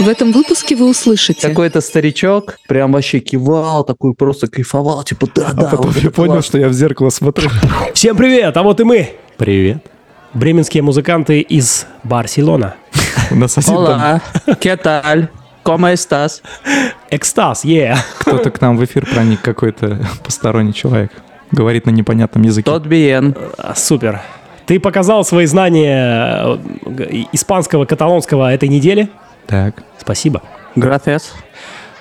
В этом выпуске вы услышите. Какой-то старичок прям вообще кивал, такой просто кайфовал, типа да, да. А потом вот я понял, классно. что я в зеркало смотрю. Всем привет, а вот и мы. Привет. Бременские музыканты из Барселона. У нас один там Hola, ¿qué tal? ¿Cómo estás? Экстаз, yeah. кто-то к нам в эфир проник, какой-то посторонний человек. Говорит на непонятном языке. Тот bien. А, Супер. Ты показал свои знания э, испанского, каталонского этой неделе. Так. Спасибо. Gracias.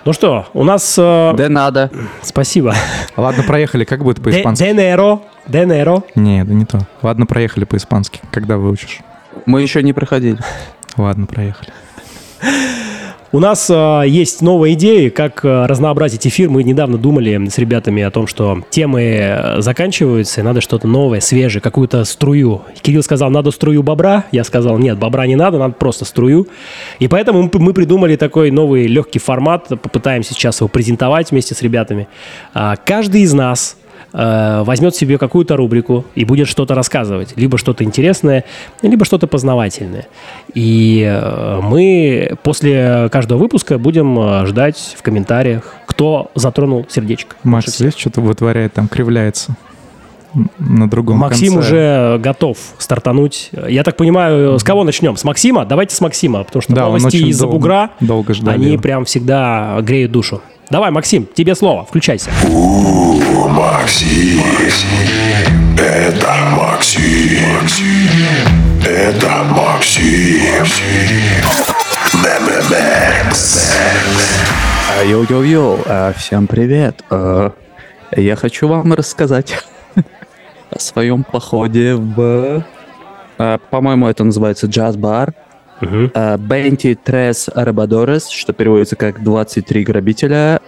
Ну что, у нас... э, nada. Спасибо. Ладно, проехали. Как будет Де- по-испански? Денеро. Денеро. Не, да не то. Ладно, проехали по-испански. Когда выучишь? Мы еще не проходили. Ладно, проехали. У нас э, есть новые идеи, как э, разнообразить эфир. Мы недавно думали с ребятами о том, что темы э, заканчиваются, и надо что-то новое, свежее, какую-то струю. Кирилл сказал, надо струю бобра. Я сказал, нет, бобра не надо, надо просто струю. И поэтому мы, придумали такой новый легкий формат. Попытаемся сейчас его презентовать вместе с ребятами. А, каждый из нас э, возьмет себе какую-то рубрику и будет что-то рассказывать. Либо что-то интересное, либо что-то познавательное. И э, мы после каждого выпуска будем э, ждать в комментариях, кто затронул сердечко. Макс здесь что-то вытворяет, там кривляется. На другом Максим конце. уже готов стартануть. Я так понимаю, с кого начнем? С Максима? Давайте с Максима, потому что Да, новости из-за бугра, долго ждали они прям всегда греют душу. Давай, Максим, тебе слово, включайся. Максим, это Максим, это Максим, Йоу-йоу-йоу, а, всем привет. А, Я хочу вам рассказать о своем походе в... а, По-моему, это называется джаз-бар. А, 23 Арабадорес, что переводится как 23 грабителя.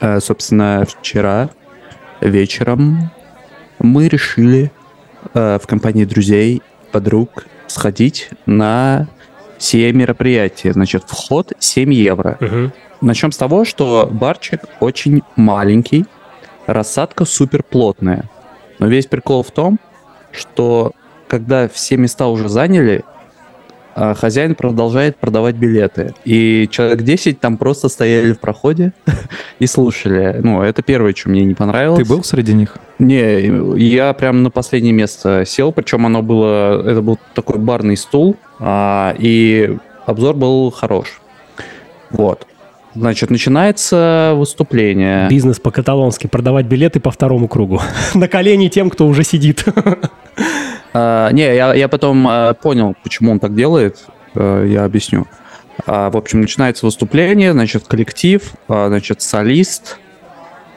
А, Собственно, вчера вечером мы решили а, в компании друзей, подруг сходить на сие мероприятие. Значит, вход 7 евро. Мгм. Начнем с того, что барчик очень маленький, рассадка супер плотная. Но весь прикол в том, что когда все места уже заняли, хозяин продолжает продавать билеты. И человек 10 там просто стояли в проходе и слушали. Ну, это первое, что мне не понравилось. Ты был среди них? Не, я прям на последнее место сел, причем оно было, это был такой барный стул, а, и обзор был хорош. Вот. Значит, начинается выступление. Бизнес по-каталонски, продавать билеты по второму кругу. На колени тем, кто уже сидит. А, не, я, я потом а, понял, почему он так делает. А, я объясню. А, в общем, начинается выступление, значит, коллектив, а, значит, солист,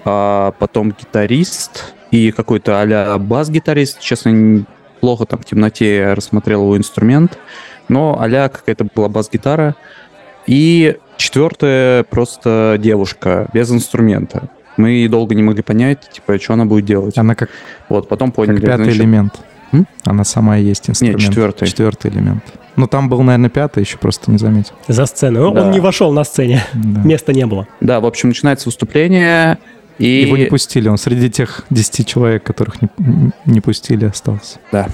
а, потом гитарист и какой-то а-ля бас-гитарист. Честно, плохо там в темноте я рассмотрел его инструмент, но а-ля какая-то была бас-гитара. И четвертая просто девушка без инструмента. Мы долго не могли понять, типа, что она будет делать. Она как, Вот, потом как поняли. пятый значит, элемент. М? Она сама и есть инструмент. четвертый. Четвертый элемент. Ну, там был, наверное, пятый, еще просто не заметил. За сценой. Но Да. Он не вошел на сцене. Да. Места не было. Да, в общем, начинается выступление, и... Его не пустили, он среди тех 10 человек, которых не, не пустили, остался. Да.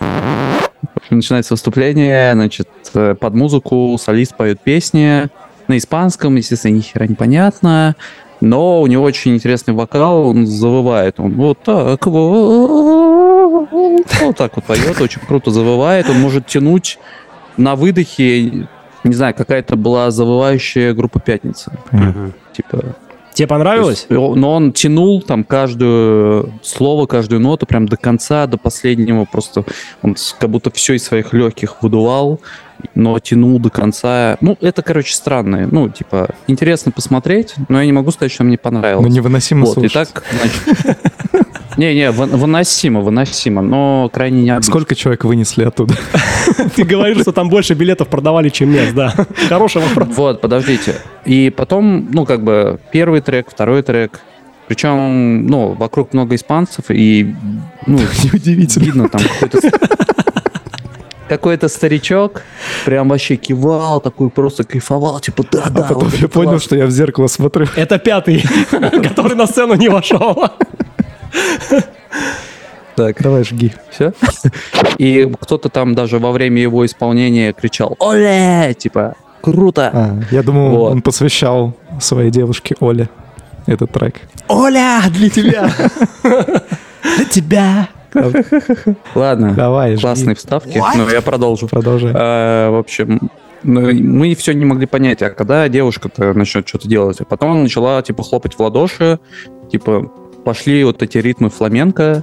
В общем, начинается выступление, значит, под музыку солист поет песни на испанском, естественно, ни хера непонятно, но у него очень интересный вокал, он завывает, он вот так вот, вот так вот поет, очень круто завывает, он может тянуть на выдохе, не знаю, какая-то была завывающая группа «Пятница», типа Тебе понравилось? то есть, но он тянул там каждую слово, каждую ноту прям до конца, до последнего. Просто он как будто все из своих легких выдувал, но тянул до конца. Ну, это, короче, странно. Ну, типа, интересно посмотреть, но я не могу сказать, что мне понравилось. Ну, невыносимо вот, и слушать. так, значит... Не-не, выносимо, выносимо, но крайне необычно. Сколько человек вынесли оттуда? Ты говоришь, что там больше билетов продавали, чем мест, да. Хороший вопрос. Вот, подождите. И потом, ну, как бы, первый трек, второй трек. Причем, ну, вокруг много испанцев, и, ну, Неудивительно. видно там какой-то... Какой-то старичок прям вообще кивал, такой просто кайфовал, типа, да, да. А потом вот я понял, классно». что я в зеркало смотрю. Это пятый, который на сцену не вошел. Так, Давай, жги. все. И кто-то там даже во время его исполнения кричал «Оле!» Типа, круто. А, я думал, Вот. он посвящал своей девушке Оле этот трек. Оля, для тебя! Для тебя! Ладно, Давай, жги. классные вставки. Ну, я продолжу. Продолжай. А, в общем, мы все не могли понять, а когда девушка-то начнет что-то делать. А потом она начала, типа, хлопать в ладоши, типа, пошли вот эти ритмы фламенко,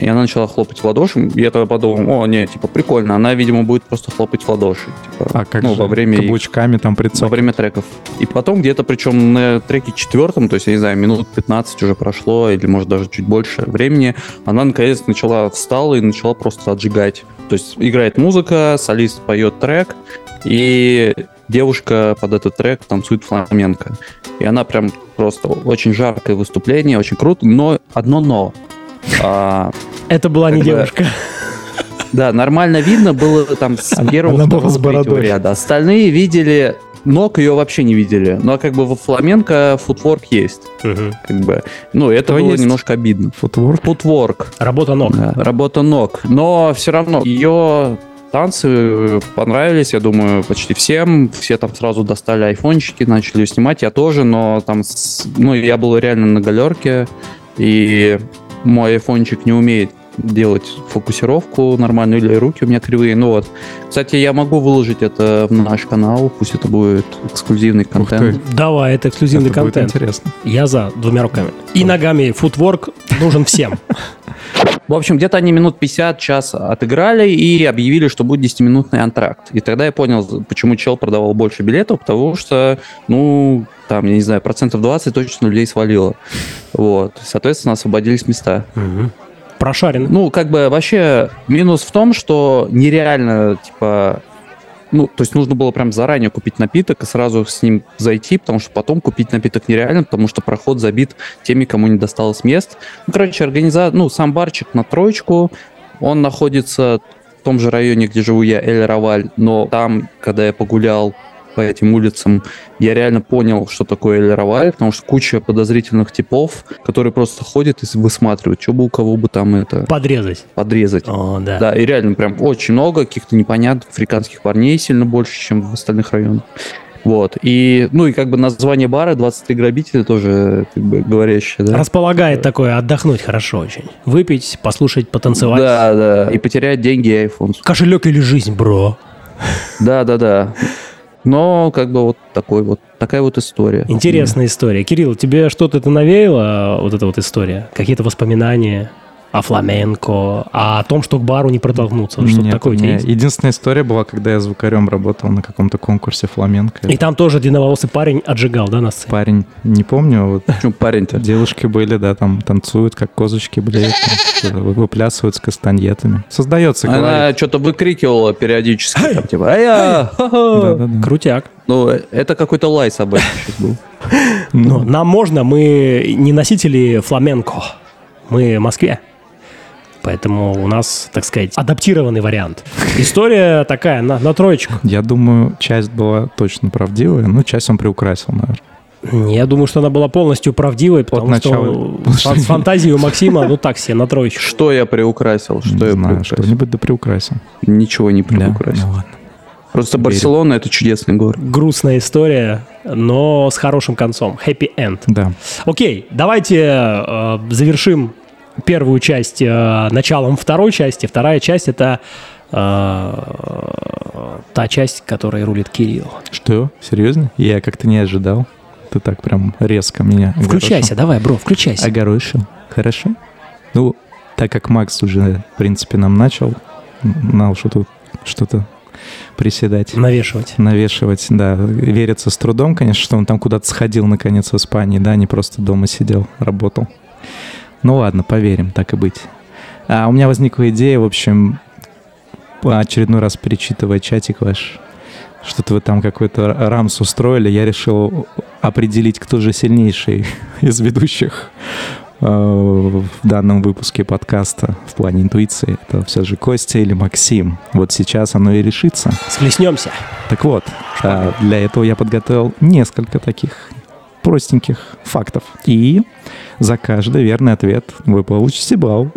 и она начала хлопать в ладоши. Я тогда подумал, о, не, типа, прикольно. Она, видимо, будет просто хлопать в ладоши. Типа, А как ну, же во время каблучками там во прицел. время треков. И потом где-то, причем на треке четвертом, то есть, я не знаю, минут 15 уже прошло, или, может, даже чуть больше времени, она, наконец, начала, встала и начала просто отжигать. То есть, играет музыка, солист поет трек, и девушка под этот трек танцует фламенко. И она прям просто очень жаркое выступление, очень круто, но одно но. А, Это была не девушка. да, нормально видно было там с первого, она была второго, третьего ряда. Остальные видели, ног ее вообще не видели. Но как бы во фламенко футворк есть. Как бы, ну, это было есть? немножко обидно. Футворк. Футворк, Работа ног. да, работа ног. Но все равно ее танцы понравились, я думаю, почти всем. Все там сразу достали айфончики, начали ее снимать. Я тоже, но там, ну, я был реально на галерке, и мой айфончик не умеет делать фокусировку нормальную, или руки у меня кривые. Ну вот. Кстати, я могу выложить это в наш канал, пусть это будет эксклюзивный контент. Давай, это эксклюзивный Это будет контент. интересно. Я за двумя руками. И ногами. Футворк нужен всем. В общем, где-то они минут 50, час отыграли и объявили, что будет 10-минутный антракт. И тогда я понял, почему чел продавал больше билетов, потому что, ну, там, я не знаю, процентов 20 точно людей свалило. Вот. Соответственно, освободились места. Прошарен. Ну, как бы вообще минус в том, что нереально, типа, ну, то есть нужно было прям заранее купить напиток и сразу с ним зайти, потому что потом купить напиток нереально, потому что проход забит теми, кому не досталось мест. Ну, короче, организа... ну, сам барчик на троечку, он находится в том же районе, где живу я, Эль-Раваль, но там, когда я погулял по этим улицам, я реально понял, что такое Эль-Раваль, потому что куча подозрительных типов, которые просто ходят и высматривают, что бы у кого бы там это Подрезать. подрезать. О, да. Да, и реально прям очень много каких-то непонятных африканских парней, сильно больше, чем в остальных районах. Вот. И, ну, и как бы название бара 23 грабителя тоже как бы говорящее, да? Располагает такое отдохнуть хорошо очень. Выпить, послушать, потанцевать. Да, да. И потерять деньги и iPhone. Кошелек или жизнь, бро. Да, да, да. Но как бы вот такой вот, такая вот история. Интересная история. Кирилл, тебе что-то это навеяло, вот эта вот история? Какие-то воспоминания о фламенко, о том, что к бару не протолкнуться? Что-то Нет, такое у тебя есть? единственная история была, когда я звукарем работал на каком-то конкурсе фламенко. И там тоже длинноволосый парень отжигал, да, на сцене? Парень, не помню, вот парень-то? девушки были, да, там танцуют, как козочки, блядь, выплясывают с кастаньетами. Создается, Она что-то выкрикивала периодически, там, типа, ха-ха». Да-да-да. Крутяк. Ну, это какой-то лай собачий сейчас был. Но нам можно, мы не носители фламенко. Мы в Москве. Поэтому у нас, так сказать, адаптированный вариант. История такая, на, на троечку. Я думаю, часть была точно правдивая, но часть он приукрасил, наверное. Я думаю, что она была полностью правдивой, потому начала. что фан- фантазия у Максима, ну так себе, на троечку. Что я приукрасил? Что Не я знаю, приукрасил? что-нибудь да приукрасил. Ничего не Да? приукрасил. Ну ладно. Просто Верю. Барселона это чудесный город. Грустная история, но с хорошим концом. Happy end. Да. Окей, давайте э, завершим первую часть э, началом второй части. Вторая часть это э, та часть, которой рулит Кирилл. Что? Серьезно? Я как-то не ожидал. Ты так прям резко меня Включайся, давай, бро, включайся. Огорошил. Хорошо. Ну, так как Макс уже, в принципе, нам начал, знал, что тут что-то приседать, Навешивать. навешивать, да, верится с трудом, конечно, что он там куда-то сходил, наконец, в Испании, да, не просто дома сидел, работал. Ну ладно, поверим, так и быть. А у меня возникла идея, в общем, очередной раз перечитывая чатик ваш, что-то вы там какой-то рамс устроили, я решил определить, кто же сильнейший из ведущих э, в данном выпуске подкаста в плане интуиции. Это все же Костя или Максим. Вот сейчас оно и решится. Схлестнемся. Так вот, а, для этого я подготовил несколько таких простеньких фактов. И за каждый верный ответ вы получите балл.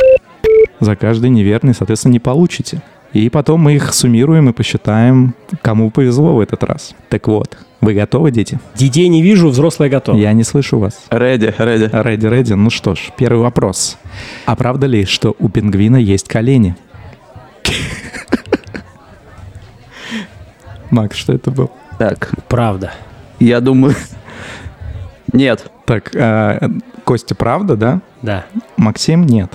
За каждый неверный, соответственно, не получите. И потом мы их суммируем и посчитаем, кому повезло в этот раз. Так вот, вы готовы, дети? Детей не вижу, взрослые готовы. Я не слышу вас. Реди, реди. Реди, реди. Ну что ж, первый вопрос. А правда ли, что у пингвина есть колени? Макс, что это был? Так, Правда. я думаю... Нет. Так, а, Костя, правда, да? Да. Максим, нет.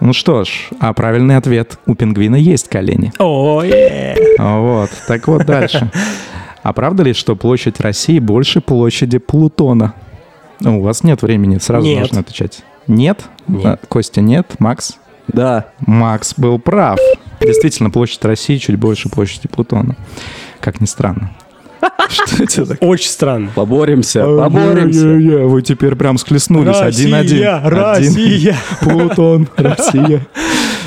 Ну что ж, а правильный ответ. У пингвина есть колени. Ой. Вот, так вот дальше. А правда ли, что площадь России больше площади Плутона? Ну, у вас нет времени, сразу Нет. нужно отвечать. Нет? Нет. А, Костя, нет? Макс? Да. Макс был прав. Действительно, площадь России чуть больше площади Плутона. Как ни странно. Что это такое? Очень странно. Поборемся, поборемся. Вы теперь прям склеснулись. Один-один. Один. Россия. Плутон, Россия.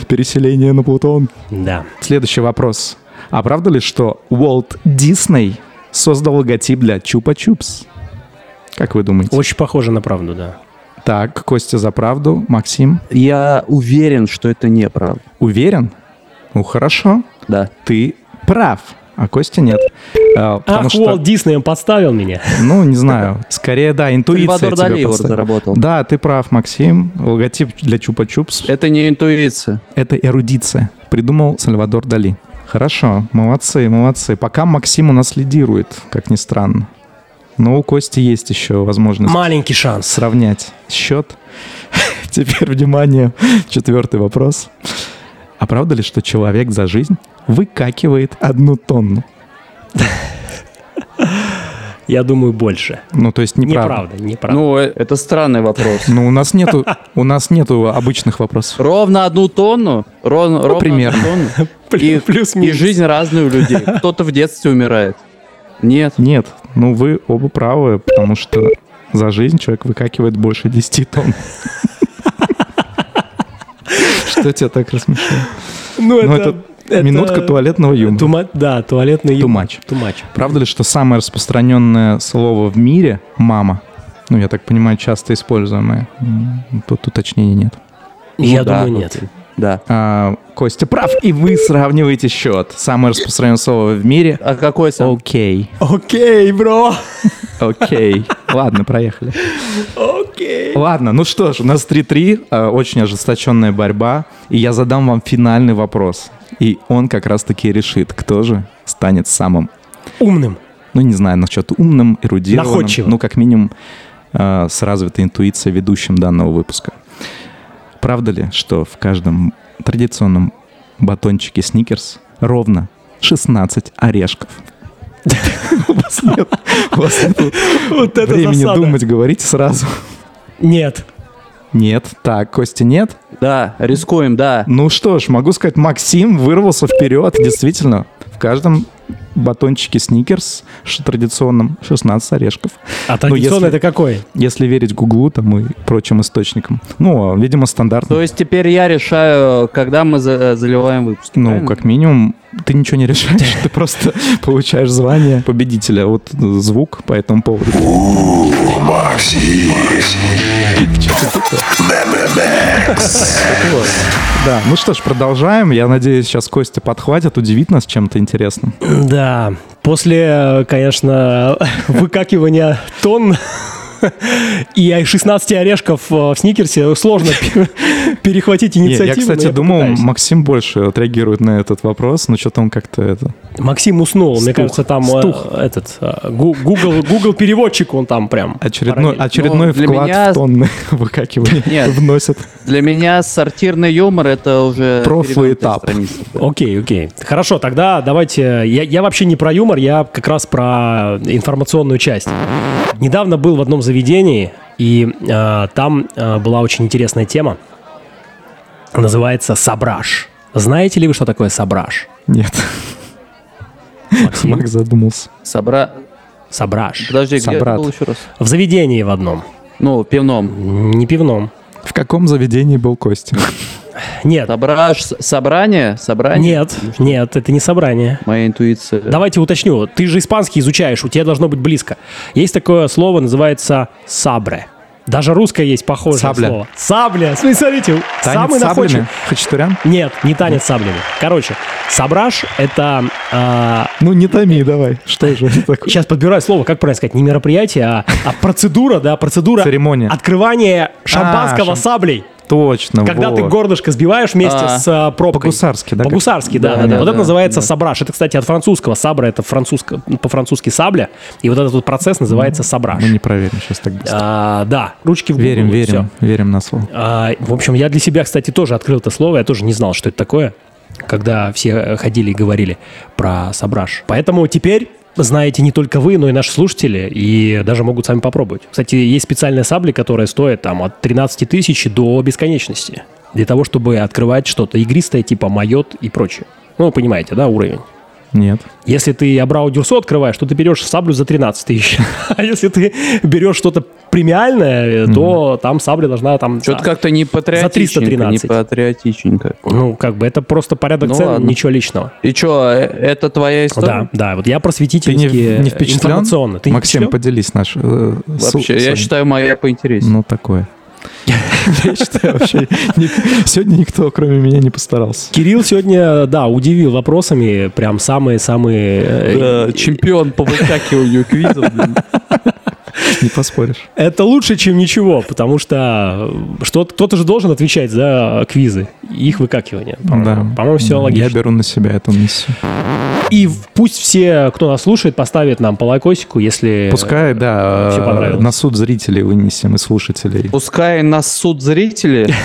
Переселение на Плутон. Да. Следующий вопрос. А правда ли, что Уолт Дисней создал логотип для Чупа-Чупс? Как вы думаете? Очень похоже на правду, да. Так, Костя за правду. Максим, Я уверен, что это неправда. уверен? Ну, хорошо. Да. Ты прав. А Костя нет. А, потому Ах, что, Уолт Дисней, он подставил меня. ну, не знаю. Скорее, да, интуиция Дали его разработал. Да, ты прав, Максим. Логотип для Чупа-Чупс Это не интуиция. Это эрудиция. Придумал Сальвадор Дали. Хорошо, молодцы, молодцы. Пока Максим у нас лидирует, как ни странно. Но у Кости есть еще возможность Маленький шанс. сравнять счет. Теперь, внимание, четвертый вопрос. А правда ли, что человек за жизнь выкакивает одну тонну? Я думаю, больше. Ну, то есть неправда. Неправда, неправда. Ну, э, это странный вопрос. Ну, у нас нету, у нас нету обычных вопросов. Ровно одну тонну? Ровно, ровно примерно. одну тонну? И, и Плюс-минус. жизнь разная у людей. Кто-то в детстве умирает. Нет. Нет, ну вы оба правы, потому что за жизнь человек выкакивает больше 10 тонн. Что тебя так рассмешило? Ну, Ну, это минутка туалетного юмора. Тума- Да, туалетный юмор. Too much. Правда ли, что самое распространенное слово в мире — мама? Ну, я так понимаю, часто используемое. Тут уточнений нет. Я Ну да, думаю, нет. Да. А, Костя прав, и вы сравниваете счет. Самое распространенное слово в мире А какой сам? Окей. Окей, бро. Окей. Ладно, проехали. Окей. Ладно, ну что ж, у нас 3-3, э, очень ожесточенная борьба, и я задам вам финальный вопрос. И он как раз-таки решит, кто же станет самым, Умным. ну не знаю, насчет умным, эрудированным, Находчивым. ну как минимум э, с развитой интуицией ведущим данного выпуска. Правда ли, что в каждом традиционном батончике Сникерс ровно 16 орешков? У вас нет у вас нет Вот это времени думать, говорите сразу. Нет. Нет. Так, Костя, нет? Да, рискуем, да. Ну что ж, могу сказать, Максим вырвался вперед. Действительно, в каждом батончике Сникерс традиционном 16 орешков. А Ну, традиционно если- это какой? Если верить Гуглу там и прочим источникам. Ну, а, видимо, стандартно. То есть теперь я решаю, когда мы за- заливаем выпуск. Ну, правильно? как минимум, ты ничего не решаешь, ты просто получаешь звание победителя. Вот звук по этому поводу. Максим. Да, ну что ж, продолжаем. Я надеюсь, сейчас Костя подхватит, удивит нас чем-то интересным. Да. После, конечно, выкакивания тонн и 16 орешков э, в сникерсе сложно пе- перехватить Не, инициативу. я, кстати, думал. Максим больше отреагирует на этот вопрос, но что-то он как-то это... Максим уснул. Мне кажется, там э, этот э, гу- Google, Google переводчик он там прям. Очередной, очередной вклад меня- в тонны выкакивания Нет. вносит. Для меня сортирный юмор это уже Прошлый этап. Окей, окей. Хорошо, тогда давайте... Я, я вообще не про юмор, я как раз про информационную часть. Недавно был в одном заведении, и э, там э, была очень интересная тема. Называется «Сабраж». Знаете ли вы, что такое сабраж? Нет, Максим? Макс задумался. Собра... Сабраж. Подожди, где Собрат. был еще раз? В заведении в одном. Ну, пивном. Не пивном. В каком заведении был Костя? Нет, Сображ... Собрание? Собрание? нет, нет, это не собрание. Моя интуиция. Давайте уточню. Ты же испанский изучаешь, у тебя должно быть близко. Есть такое слово, называется сабре. Даже русское есть похожее Сабля. слово. Сабля. Смотри, Смотрите, Танец самый находчивый. Хачатурян? Нет, не танец с саблями. Короче, сабраж — это... а, Ну, не томи, давай. Что же это такое? сейчас подбираю слово, как правильно сказать, не мероприятие, а, а процедура, да, процедура Церемония. открывания шампанского шам- саблей. Точно, Когда ты вот. горлышко сбиваешь вместе А, с а, пробкой. По-гусарски, да, По-гусарски, да, Да, да, да. да, Вот это называется да. сабраж. Это, кстати, от французского. Сабра — это французско, по-французски сабля. И вот этот вот процесс называется сабраж. Мы не проверим сейчас так быстро. А, да, ручки в Верим, Google, и всё. верим, верим на слово. А, в общем, я для себя, кстати, тоже открыл это слово. Я тоже не знал, что это такое, когда все ходили и говорили про сабраж. Поэтому теперь знаете не только вы, но и наши слушатели, и даже могут сами попробовать. Кстати, есть специальные сабли, которые стоят там от 13 тысяч до бесконечности. Для того, чтобы открывать что-то игристое, типа майот и прочее. Ну, понимаете, да, уровень? Нет. Если ты Абрау Дюрсо открываешь, то ты берешь саблю за 13 тысяч. А если ты берешь что-то премиальное, то там сабля должна там... Что-то за- как-то не патриотичненько, не 313. патриотичненько. Ну, как бы это просто порядок Ну цен, ладно. ничего личного. И что, это твоя Да, история? да, вот я Ты не, не впечатлен? информационно. Ты не Максим, впечатлен? поделись наш... э, с- Вообще, я своим. считаю, моя поинтереснее. Ну, такое. Я считаю, вообще, сегодня никто, кроме меня, не постарался. Кирилл сегодня, да, удивил вопросами, прям самые-самые... э, чемпион по выкакиванию квизов. Не поспоришь. Это лучше, чем ничего, потому что э, что кто-то же должен отвечать за квизы, и их выкакивание. Да. По-моему, по-моему, все Я логично. беру на себя эту миссию. И пусть все, кто нас слушает, поставят нам по лайкосику, если... Пускай, да, э, понравилось. на суд зрителей вынесем и слушателей. Пускай нас суд зрители.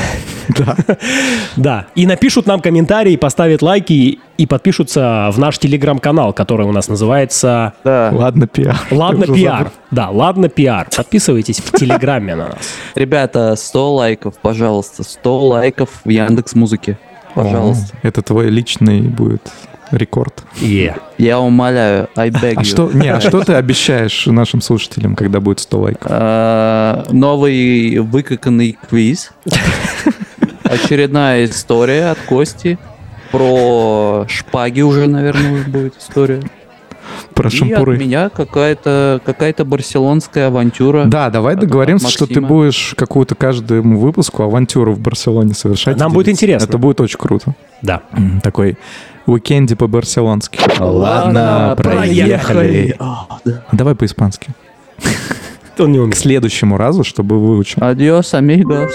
Да. И напишут нам комментарии, поставят лайки и подпишутся в наш телеграм-канал, который у нас называется Да. Ладно, пиар. Ладно пиар. Да, ладно пиар. Подписывайтесь в телеграме на нас. Ребята, 100 лайков, пожалуйста. 100 лайков в Яндекс Музыке. Пожалуйста. О, Это твой личный будет рекорд. Е. Я умоляю, I beg А you. что, не, а что ты обещаешь нашим слушателям, когда будет 100 лайков? А, Новый выкаканный квиз. Очередная история от Кости. Про шпаги уже, наверное, будет история. Про И от шампуры. меня какая-то какая-то барселонская авантюра. Да, давай От- договоримся, от что ты будешь какую-то каждому выпуску авантюру в Барселоне совершать. Нам будет интересно. Это будет очень круто. Да. Такой уикенде по-барселонски. Ладно, проехали. А, да. Давай по-испански. Он не К умеет. следующему разу, чтобы выучил. Adiós, amigos.